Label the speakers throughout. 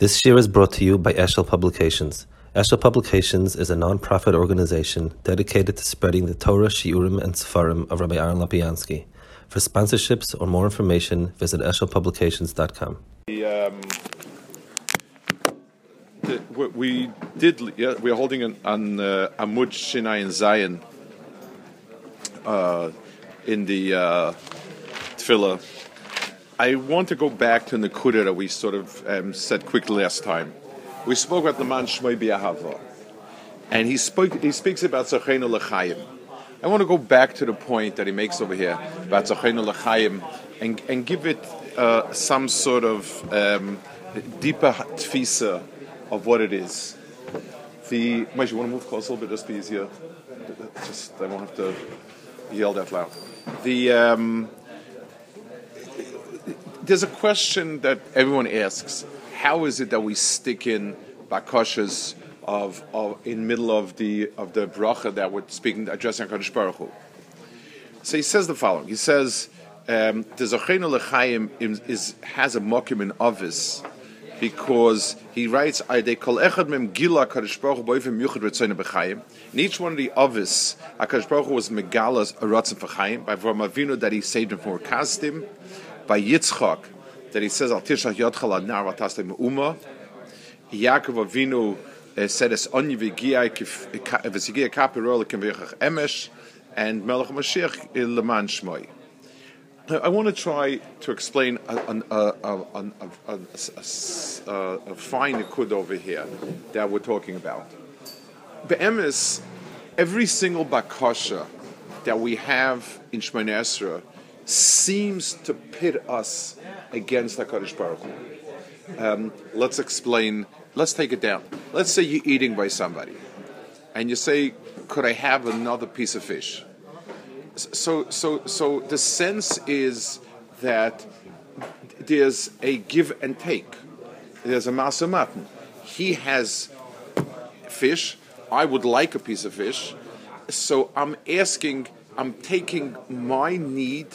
Speaker 1: This year is brought to you by Eshel Publications. Eshel Publications is a non-profit organization dedicated to spreading the Torah, Shiurim, and Sefarim of Rabbi Aaron Lopiansky. For sponsorships or more information, visit eshelpublications.com.
Speaker 2: The, um, we, did. Yeah, we're holding an, uh, Amud Shinai and Zion uh, in the uh. I want to go back to Nakuda that we sort of um, said quickly last time. We spoke about the man Shmoi Biahava, and he spoke. He speaks about Zachenu Lechayim. I want to go back to the point that he makes over here about Zachenu Lechayim and, and give it uh, some sort of um, deeper tfisa of what it is. The, Mike, you want to move close a little bit, just be easier. Just I won't have to yell that loud. The um, there's a question that everyone asks: How is it that we stick in bakashas of, of in middle of the of the bracha that we're speaking addressing Hakadosh Baruch Hu? So he says the following. He says um, the Zochenu Lechaim is has a mokim in Avis because he writes, "They call echad mem gila Kadosh Baruch Hu boivim yuchad ritzayna b'chayim." In each one of the Avis, Hakadosh Baruch Hu was megalas a ratzim v'chayim by Avram that he saved him from kasdim, by Yitzchak that he says al tishach yodchal ad nar vatastem me'uma. Yaakov Avinu uh, said es onyi v'sigia kapirol k'v'yachach emesh, and Melech Mashiach leman shmoi. I want to try to explain a, a, a, a fine nikud over here that we're talking about. Be'emes, every single bakasha that we have in Shemona Esra seems to pit us against HaKadosh Baruch Hu. Um, let's explain, let's take it down. Let's say you're eating by somebody, and you say, could I have another piece of fish? so so so the sense is that there's a give and take. There's a masa matan. He has fish. I would like a piece of fish. So I'm asking. I'm taking my need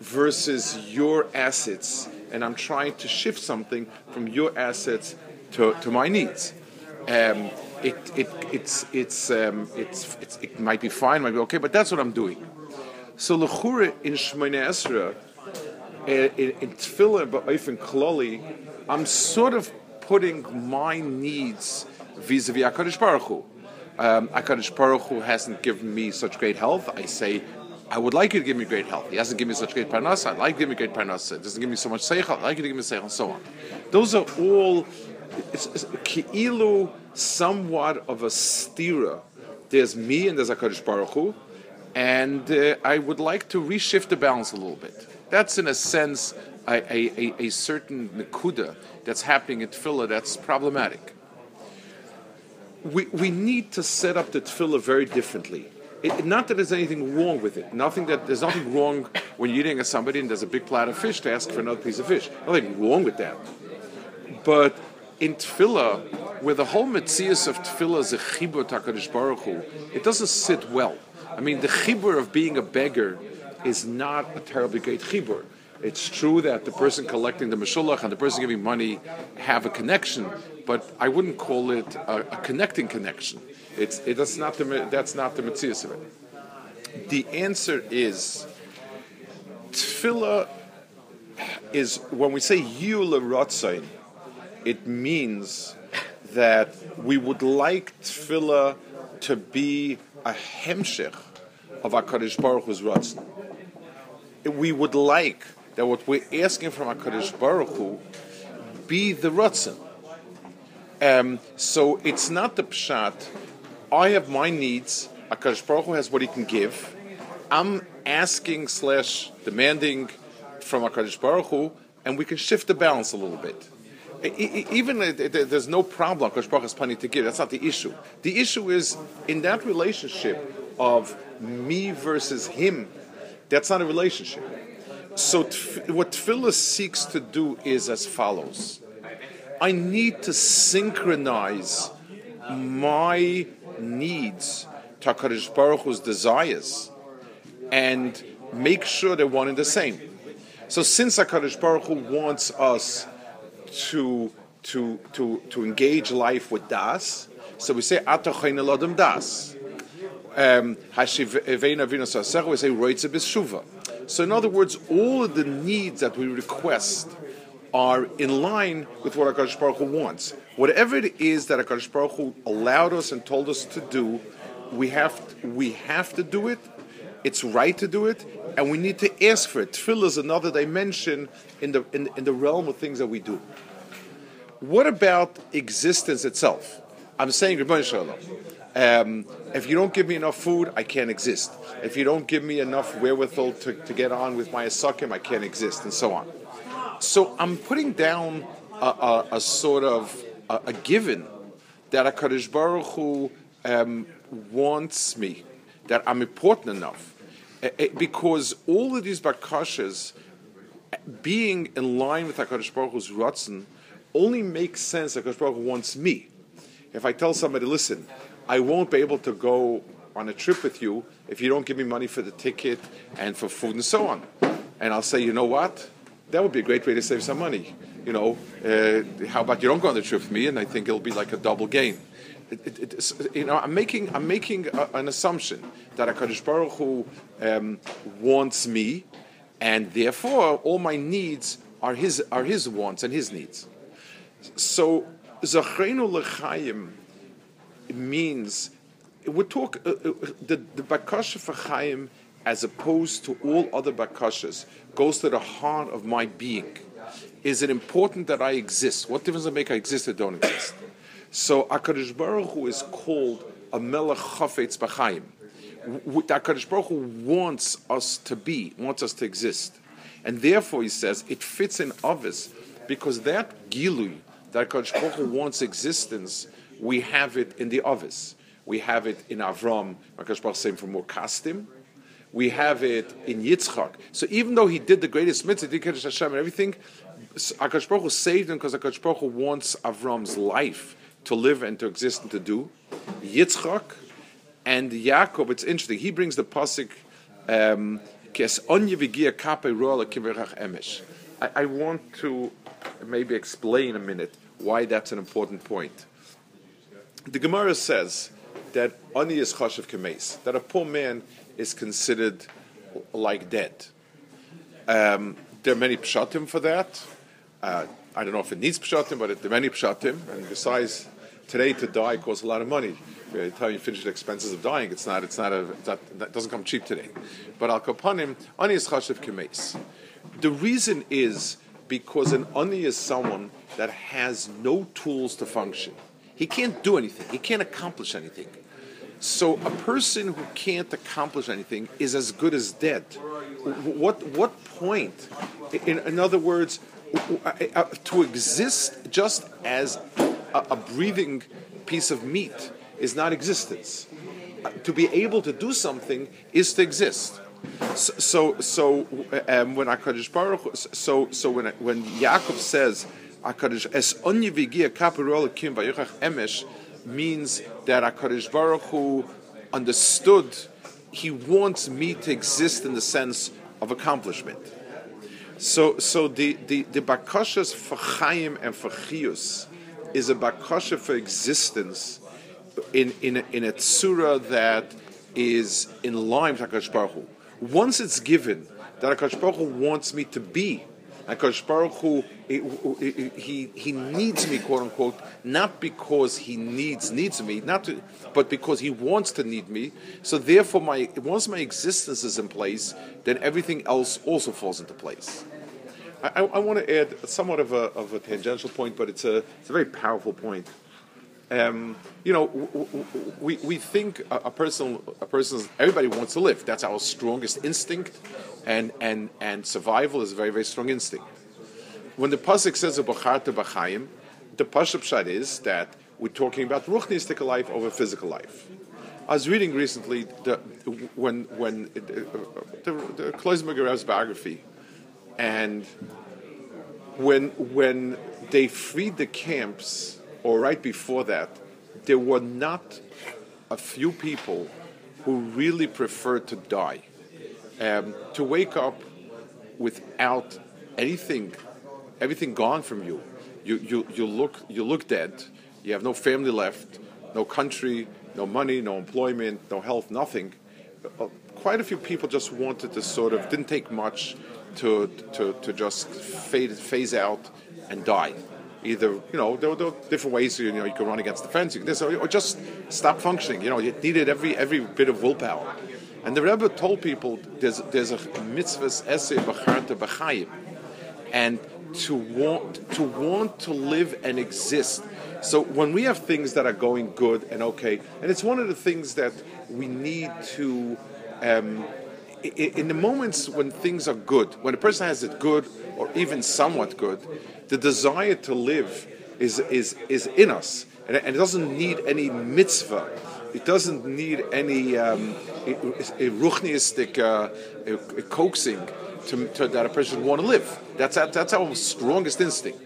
Speaker 2: versus your assets, and I'm trying to shift something from your assets to, to my needs. Um, it, it, it's, it's, um, it's, it's, it might be fine, might be okay, but that's what I'm doing. So lechure in Shemona Esra, in, in Tefillah ba'ofen kloli, I'm sort of putting my needs vis-a-vis Hakadosh Baruch Hu. Um, Hakadosh Baruch Hu hasn't given me such great health. I say, I would like you to give me great health. He hasn't given me such great parnasa. I'd like to give me great parnasa. Doesn't give me so much seichel. I'd like you to give me seichel, and so on. Those are all it's, it's ki'ilu, somewhat of a stira. There's me and there's Hakadosh Baruch Hu and uh, I would like to reshift the balance a little bit. That's in a sense a, a, a, a certain nekuda that's happening in tefillah that's problematic. We, we need to set up the tefillah very differently. It, not that there's anything wrong with it. Nothing that there's nothing wrong when you're eating at somebody and there's a big plate of fish to ask for another piece of fish. Nothing wrong with that. But in tefillah, where the whole mitzias of tefillah is a chibur takadish baruch Hu, it doesn't sit well. I mean, the chibur of being a beggar is not a terribly great chibur. It's true that the person collecting the mashulach and the person giving money have a connection, but I wouldn't call it a, a connecting connection. It's it, that's not the that's not the mitzvah of it. The answer is tefillah is when we say yula rotzain, it means that we would like tefillah to be a hemshech of HaKadosh Baruch Hu's Ratzon. We would like that what we're asking from HaKadosh Baruch Hu be the Ratzon. Um, so it's not the pshat. I have my needs. HaKadosh Baruch Hu has what he can give. I'm asking slash demanding from HaKadosh Baruch Hu, and we can shift the balance a little bit even there's no problem because Baruch has plenty to give. That's not the issue. The issue is in that relationship of me versus him. That's not a relationship. So what Tefillah seeks to do is as follows: I need to synchronize my needs to Hakadosh Baruch Hu's desires, and make sure they're one and the same. So since Hakadosh Baruch Hu wants us to to, to, to engage life with das. So we say atochain elodem das. Um, we say. So in other words, all of the needs that we request are in line with what HaKadosh Baruch Hu wants. Whatever it is that HaKadosh Baruch Hu allowed us and told us to do, we have to, we have to do it. It's right to do it, and we need to ask for it. Tefillah is another dimension in the in, in the realm of things that we do. What about existence itself? I'm saying, um, if you don't give me enough food, I can't exist. If you don't give me enough wherewithal to, to get on with my asakim, I can't exist, and so on. So I'm putting down a, a, a sort of a, a, given that a Kaddish Baruch Hu um, wants me, that I'm important enough, it, eh, because all of these bakashas, being in line with Hakadosh Baruch Hu's ratzon, only makes sense. Hakadosh Baruch Hu wants me. If I tell somebody, listen, I won't be able to go on a trip with you if you don't give me money for the ticket and for food and so on. And I'll say, you know what? That would be a great way to save some money. You know, uh, how about you don't go on the trip with me? And I think it'll be like a double gain. It, it, it, you know, I'm making I'm making a, an assumption that Hakadosh Baruch Hu um, wants me, and therefore all my needs are his are his wants and his needs. So Zachrenu lechayim means we talk uh, uh, the the bakasha for Chaim as opposed to all other bakashas goes to the heart of my being. Is it important that I exist? What difference does it make I exist or don't exist? So Akadosh Baruch Hu is called a melech chafetz b'chaim. Akadosh Baruch Hu wants us to be, wants us to exist, and therefore he says it fits in others because that gilui that Akadosh Baruch Hu wants existence we have it in the others. We have it in Avram, Makash Baruch Hu saying from Mokastim. We have it in Yitzchak. So even though he did the greatest mitzvah, did Hashem and everything, Akash Baruch Hu saved him because Akash Baruch Hu wants Avram's life to live and to exist and to do. Yitzchak and Yaakov, it's interesting. He brings the pasuk. Um, I want to maybe explain a minute why that's an important point. The Gemara says that ani is chashav kemes, that a poor man is considered like dead. Um, there are many pshatim for that. Uh, I don't know if it needs pshatim, but there are many pshatim. And besides, today to die costs a lot of money. By the time you finish the expenses of dying, it's not. It's not a. That doesn't come cheap today. But al kapanim ani is chashav kemes. The reason is because an ani is someone that has no tools to function. He can't do anything. He can't accomplish anything. So a person who can't accomplish anything is as good as dead. What what point? In, in other words, uh, uh, to exist just as a, a breathing piece of meat is not existence. Uh, to be able to do something is to exist. So, so, so um, when Hakadosh Baruch, so, so when when Yaakov says Akadosh es onyivigia kapirola kim vayuchach emesh means that Akadosh Baruch Hu understood he wants me to exist in the sense of accomplishment. So, so the the the bakashas for Chaim and for Chius is a bakasha for existence in in a, in a tzura that is in line with Hakadosh Baruch Hu. Once it's given that Hakadosh Baruch Hu wants me to be HaKadosh Baruch Hu, he, he needs me, quote unquote, not because he needs needs me, not to, but because he wants to need me. So therefore, my once my existence is in place, then everything else also falls into place. I, I want to add somewhat of a, of a tangential point, but it's a, it's a very powerful point. Um, you know, we, we think a, a person, a person, everybody wants to live. That's our strongest instinct and and and survival is a very very strong instinct. When the pasuk says b'chaim, the pasuk pshat is that we're talking about ruchnistic life over physical life. I was reading recently the, when when uh, the, the Kloisenberger biography, and when when they freed the camps, or right before that, there were not a few people who really preferred to die um, to wake up without anything, everything gone from you, you, you, you look you look dead. You have no family left, no country, no money, no employment, no health, nothing. Uh, quite a few people just wanted to sort of didn't take much to to, to just fade phase out and die. Either you know there, were different ways you know you could run against the fence, you could this, or, or just stop functioning. You know you needed every every bit of willpower. And the Rebbe told people there's there's a mitzvahs essay b'charta b'chayim, and to want to want to live and exist. So when we have things that are going good and okay, and it's one of the things that we need to. Um, in the moments when things are good, when a person has it good or even somewhat good, the desire to live is is is in us, and it doesn't need any mitzvah. It doesn't need any um, ruchniistic uh, coaxing to, to, that a person want to live. That's that's our strongest instinct.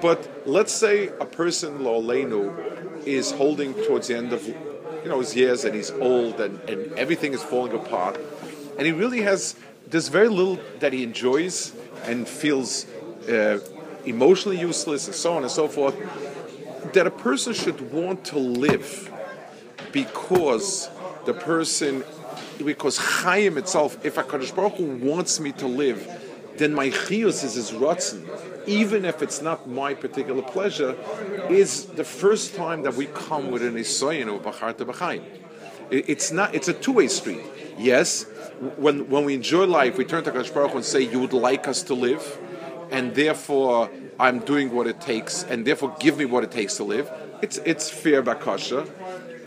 Speaker 2: But let's say a person Lolenu is holding towards the end of you know his years and he's old and, and everything is falling apart, and he really has there's very little that he enjoys and feels uh, emotionally useless and so on and so forth. That a person should want to live because the person because Chaim itself, if HaKadosh Baruch Hu wants me to live, then my chiyus is his rotzen, even if it's not my particular pleasure, is the first time that we come with an isoyin or b'charta b'chaim. It's not. It's a two-way street. Yes, when when we enjoy life, we turn to HaKadosh Baruch Hu and say, "You would like us to live," and therefore I'm doing what it takes, and therefore give me what it takes to live. It's it's fair bakasha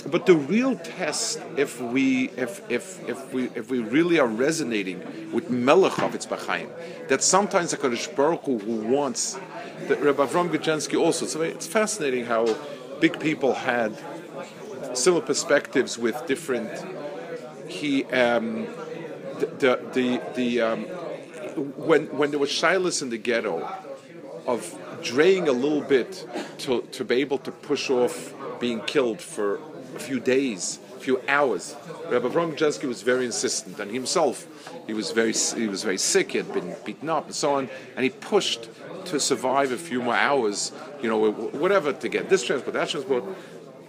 Speaker 2: but the real test, if we if if if we if we really are resonating with Melech of its B'chaim, that sometimes the Kadosh Baruch Hu, who wants, that Rabbi Avram Grodzinski also. So it's fascinating how big people had similar perspectives with different. He um, the the the, the um, when when there was shilas in the ghetto of draying a little bit to, to be able to push off being killed for a few days, a few hours. Rabbi Avram Grodzinski was very insistent, and himself, he was very he was very sick. He had been beaten up and so on, and he pushed to survive a few more hours. You know, whatever to get this transport, that transport.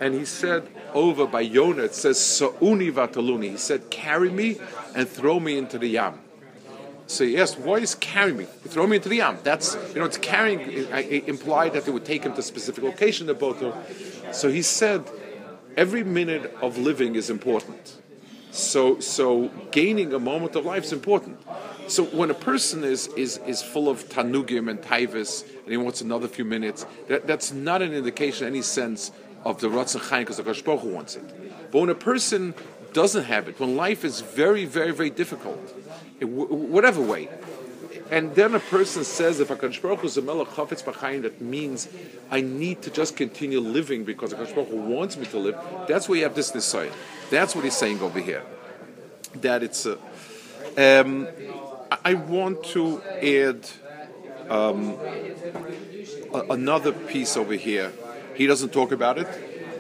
Speaker 2: And he said over by Yonah, it says Sa'uni vataluni. He said, carry me and throw me into the yam. So he asked, why is carry me? Throw me into the yam. That's, you know, it's carrying, it, it implied that they would take him to a specific location, the boat. So he said, every minute of living is important. So, so gaining a moment of life is important. So when a person is is, is full of tanugim and taivas and he wants another few minutes, that, that's not an indication, any sense of the Ratzon because the Kosh wants it. But when a person doesn't have it, when life is very, very, very difficult, whatever way, and then a person says, if HaKadosh Baruch Hu is a melech chafetz b'chayin, that means I need to just continue living because HaKadosh Baruch Hu wants me to live. That's where you have this nisayah. That's what he's saying over here. That it's a. Um, I want to add um, a, another piece over here. He doesn't talk about it,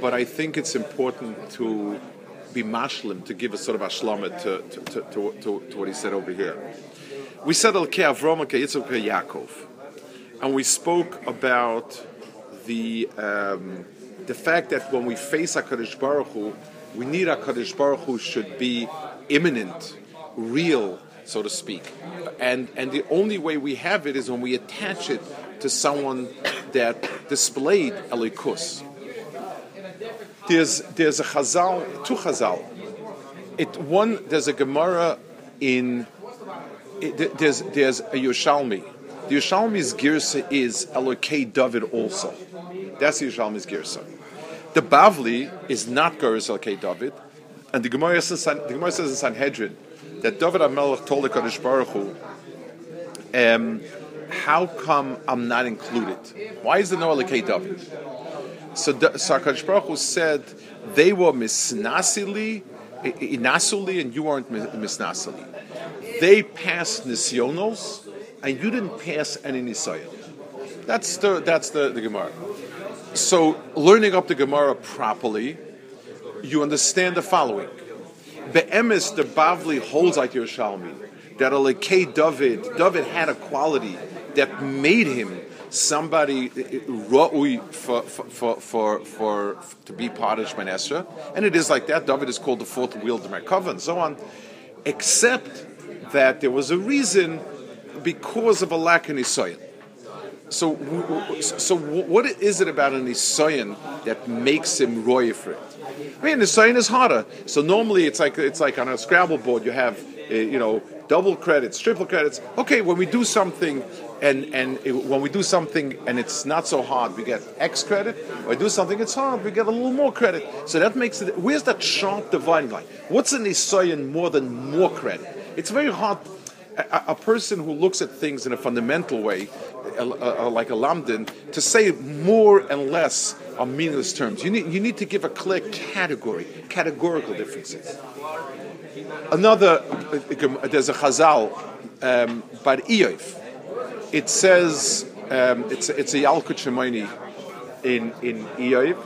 Speaker 2: but I think it's important to be mashlim, to give a sort of ashlama to, to, to, to, to what he said over here. We said Al Avram Al Yitzchak Yaakov, and we spoke about the um, the fact that when we face Hakadosh Baruch Hu, we need Hakadosh Baruch Hu should be imminent, real, so to speak, and and the only way we have it is when we attach it to someone that displayed Elikus. There's there's a Chazal, two Chazal. It one there's a Gemara in it, there's there's a Yerushalmi. The Yerushalmi's girsa is Elokei David also. That's the Yerushalmi's girsa. The Bavli is not Goris Elokei David, and the Gemara says, the Gemara says in Sanhedrin that David Amelech told the Kadosh Baruch Hu, um, "How come I'm not included? Why is there no Elokei David?" So, so Baruch Hu said they were misnasili, inasuli, and you aren't misnasili they passed nisyonos, and you didn't pass any nisayon. That's the that's the, the Gemara. So learning up the Gemara properly, you understand the following. Be'emes, the Bavli holds like Yerushalmi that Alekei David, David had a quality that made him somebody ra'ui for, for, for, for, to be part of Shemon Esra, and it is like that. David is called the fourth wheel of Merkava and so on, except that there was a reason because of a lack of Nisayan. So, so what is it about an Nisayan that makes him roy for it? I mean, Nisayan is harder. So normally it's like it's like on a Scrabble board you have uh, you know double credits, triple credits. Okay, when we do something and and it, when we do something and it's not so hard, we get X credit. When we do something it's hard, we get a little more credit. So that makes it. Where's that sharp dividing line? What's an Nisayan more than more credit? It's very hard a, a, person who looks at things in a fundamental way, like a lamdan, to say more and less are meaningless terms. You need, you need to give a clear category, categorical differences. Another, there's a chazal um, by Iyov. It says, um, it's, it's a Yalkut Shimoni in, in Iyov,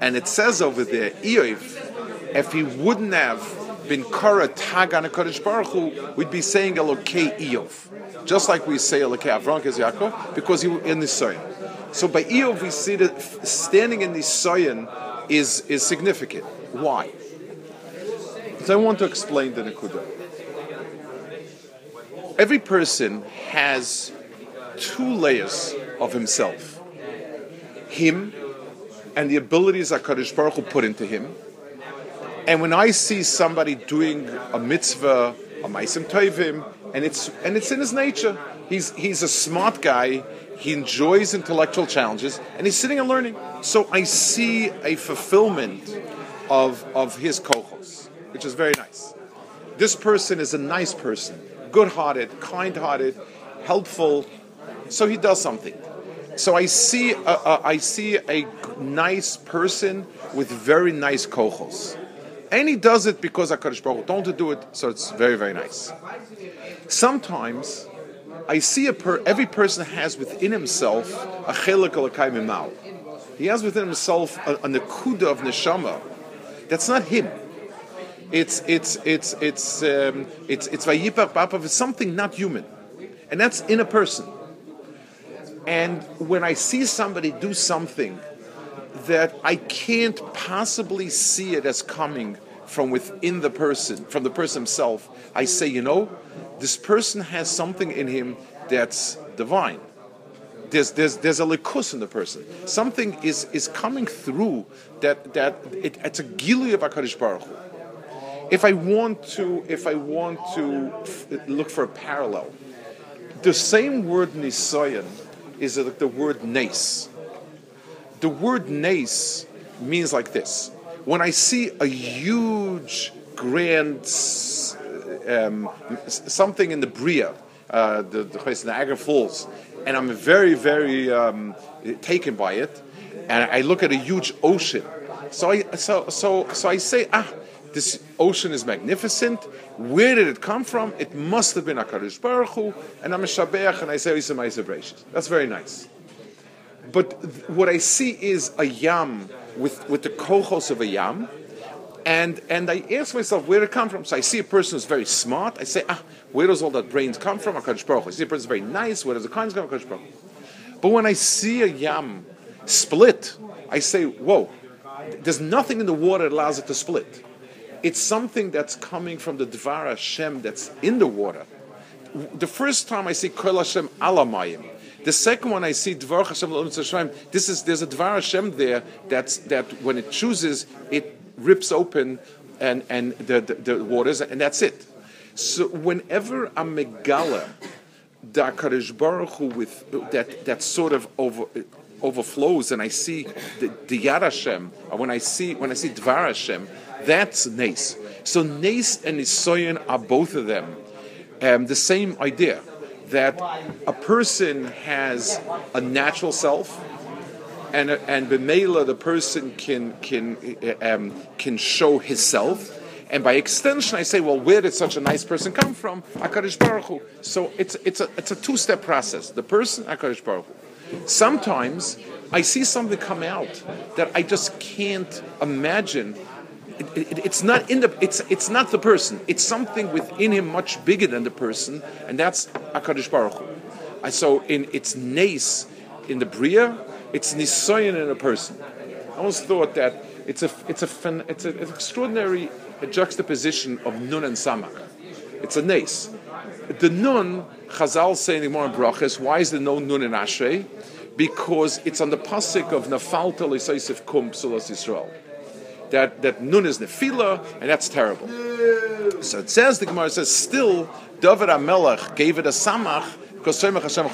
Speaker 2: and it says over there, Iyov, if he wouldn't have been kara tag on a Kodesh Baruch Hu, we'd be saying Elokei Iyov. Just like we say Elokei Avram Yaakov, because he in the Soyan. So by Iyov, we see that standing in the Soyan is, is significant. Why? So I want to explain the Nakuda. Every person has two layers of himself. Him and the abilities that Kadosh Baruch Hu put into him, and when I see somebody doing a mitzvah, a maisim tovim, and it's and it's in his nature, he's he's a smart guy. He enjoys intellectual challenges, and he's sitting and learning. So I see a fulfillment of of his kohos, which is very nice. This person is a nice person, good-hearted, kind-hearted, helpful. So he does something. So I see a, a, I see a nice person with very nice kohos. And he does it because HaKadosh Baruch Hu told to do it, so it's very, very nice. Sometimes I see a per, every person has within himself a chelik al He has within himself a, a nekuda of neshama. That's not him. It's it's it's it's um, it's it's vayipach. It's something not human, and that's in a person. And when I see somebody do something that I can't possibly see it as coming from within the person, from the person himself, I say, you know, this person has something in him that's divine. There's, there's, there's a likus in the person. Something is, is coming through that, that it, it's a gili of HaKadosh Baruch Hu. If I want to, if I want to look for a parallel, the same word nisayan is like the word nace. The word nace means like this when I see a huge, grand um, something in the Bria, uh, the, the place in Niagara Falls, and I'm very, very um, taken by it, and I look at a huge ocean. So I, so, so, so I say, ah, this ocean is magnificent. Where did it come from? It must have been Akadosh Baruch Hu, and I'm a Shabeach, and I say, That's very nice. But what I see is a yam with, with the kohos of a yam, and and I ask myself where did it come from. So I see a person who's very smart. I say, ah, where does all that brains come from? Hakadosh Baruch. Hu. I see a person very nice. Where does the kinds come from? Hakadosh Baruch. But when I see a yam split, I say, whoa, there's nothing in the water that allows it to split. It's something that's coming from the Dvar Hashem that's in the water. The first time I see Kol Hashem alamayim, the second one I see Dvar Hashem This is there's a Dvar Hashem there that's that when it chooses it rips open and and the, the, the waters and that's it. So whenever a megala the Baruch Hu with that that sort of over overflows and I see the, the Yad Hashem when I see when I see Dvar Hashem that's Nace. So Nace and Nisoyan are both of them um, the same idea that a person has a natural self, and and b'meila the person can can um, can show his self, and by extension, I say, well, where did such a nice person come from? Baruch Hu. So it's it's a it's a two step process. The person, Baruch Hu. Sometimes I see something come out that I just can't imagine it, it, it's not in the it's it's not the person. It's something within him much bigger than the person, and that's Hakadosh Baruch Hu. so in its nace, in the Bria, it's Nisoyan in a person. I always thought that it's a it's a it's, a, it's an extraordinary juxtaposition of Nun and Samach. It's a nace. The Nun, Chazal saying in the Brachas, why is there no Nun in Ashrei? Because it's on the pasuk of Nafalta L'Seisif Kum Psulas Yisrael. That, that Nun is Nefila, and that's terrible. So it says, the Gemara says, still, David HaMelech gave it a Samach because Hashem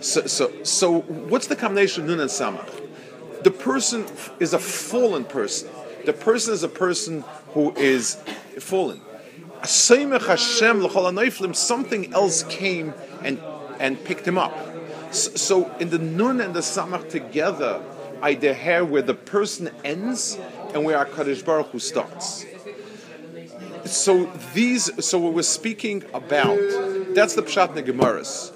Speaker 2: so, so, so what's the combination of Nun and Samach? The person is a fallen person. The person is a person who is fallen. Something else came and, and picked him up. So, in the Nun and the Samach together, I deher where the person ends and where our Kaddish Baruch Hu starts. So these, so what we're speaking about, that's the Pshat.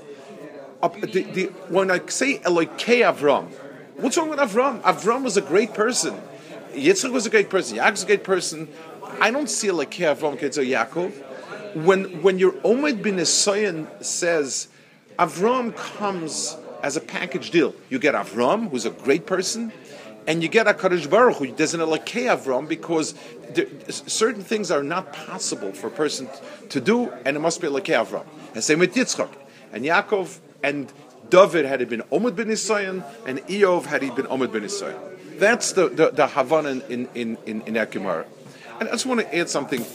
Speaker 2: Uh, the, the, when I say Elokei Avram, what's wrong with Avram? Avram was a great person. Yitzchak was a great person. Yaakov was a great person. I don't see Elokei Avram Ketzer Yaakov. When when your Omid bin Esayan says Avram comes as a package deal, you get Avram, who's a great person, and you get a Hakadosh Baruch. There's an Elokei Avram because there, certain things are not possible for a person to do, and it must be Elokei Avram. And same with Yitzchak and Yaakov and David had he been Omid bin Isayan, and Eov had he been Omid bin Isayan. That's the the, the in in in, in. And I just want to add something.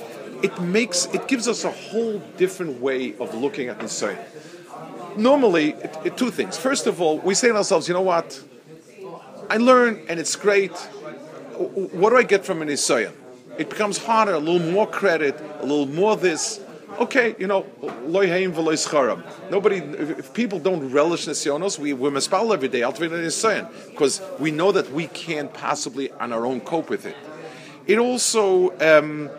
Speaker 2: It makes it gives us a whole different way of looking at Nisayan. Normally, it, it, two things. First of all, we say to ourselves, you know what? I learn and it's great. What do I get from an Nisayan? It becomes harder, a little more credit, a little more this okay, you know, loyheim v'loy Nobody, if people don't relish nisyonos, we we mispal every day. because we know that we can't possibly on our own cope with it. It also, um,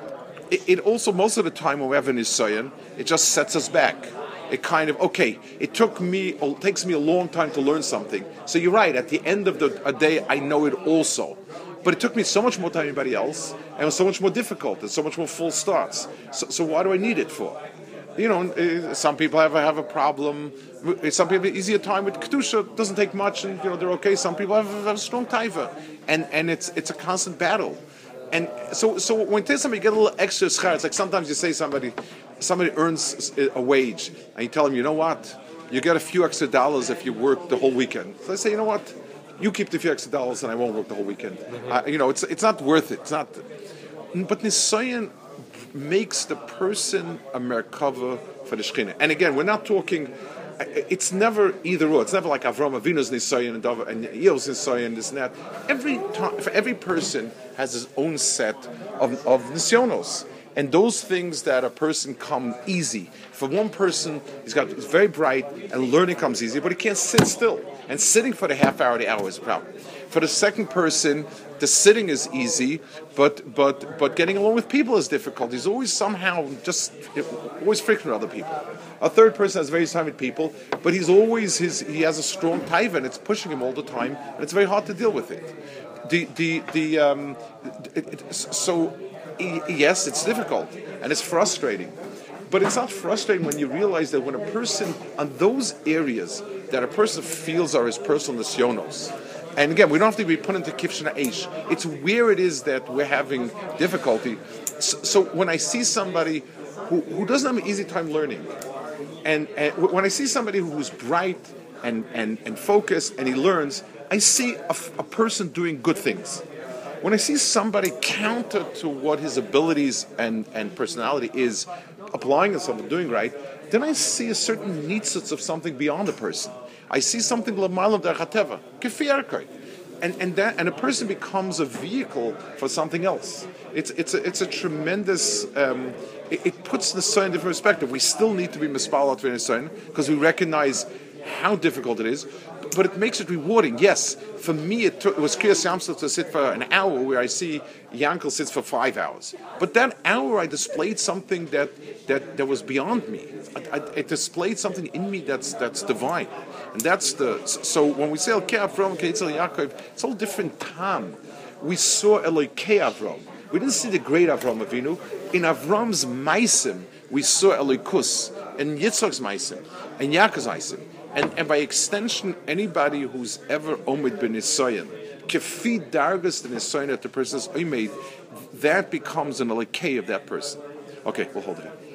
Speaker 2: it, it, also most of the time when we have an nisayon, it just sets us back. It kind of okay. It took me, it takes me a long time to learn something. So you're right. At the end of the a day, I know it also. But it took me so much more time than anybody else, and it was so much more difficult, and so much more full starts. So, so why do I need it for? You know, eh, some people have a, have a problem. Some people have easier time with kedusha. Doesn't take much, and you know they're okay. Some people have, have a strong taiva, and and it's it's a constant battle. And so, so when you somebody get a little extra schar, it's like sometimes you say somebody, somebody earns a wage, and you tell them, you know what, you get a few extra dollars if you work the whole weekend. So I say, you know what, you keep the few extra dollars and I won't work the whole weekend. Mm-hmm. Uh, you know, it's it's not worth it. It's not. But Nisayan makes the person a merkava for the Shekhinah. And again, we're not talking. It's never either or. It's never like Avram Avinu's Nisayan and Dav and Eil's Nisayan, this and that. Every time, every person has his own set of, of Nisyonos. And those things that a person come easy. For one person, he's got he's very bright and learning comes easy, but he can't sit still. And sitting for the half hour, the hour is a problem. For the second person, the sitting is easy, but but but getting along with people is difficult. He's always somehow just always freaking with other people. A third person has very time with people, but he's always his he has a strong taiva and it's pushing him all the time, and it's very hard to deal with it. The the the um, it, it, so yes, it's difficult and it's frustrating. But it's not frustrating when you realize that when a person on those areas that a person feels are his personal nisyonos, and again, we don't have to be put into kivshana eish. It's where it is that we're having difficulty. So, so, when I see somebody who, who doesn't have an easy time learning, and, and when I see somebody who's bright and, and, and focused and he learns, I see a, a person doing good things when I see somebody counter to what his abilities and, and personality is, applying to and doing right, then I see a certain nitzitz of something beyond the person. I see something lamalam derchateva, kefiyarkai. And, and that and a person becomes a vehicle for something else. It's it's a, it's a tremendous. Um, it, it, puts the sign in different perspective. We still need to be mispalat because we recognize how difficult it is, but it makes it rewarding. Yes, for me, it, took, it was Kriyas Yamsel to sit for an hour where I see Yankel sits for five hours. But that hour, I displayed something that, that, that was beyond me. I, I, it displayed something in me that's, that's divine. And that's the. So when we say El Avram, Keitzel Yaakov, it's all different time. We saw Elokei Avram. We didn't see the great Avram Avinu. In Avram's Maisim, we saw Elokus, and Yitzchak's Maisim, and Yaakov's Maisim. And, and by extension, anybody who's ever omid ben Nisayan, kefi dargas the Nisayan that the person is omid, that becomes an alakay of that person. Okay, we'll hold it.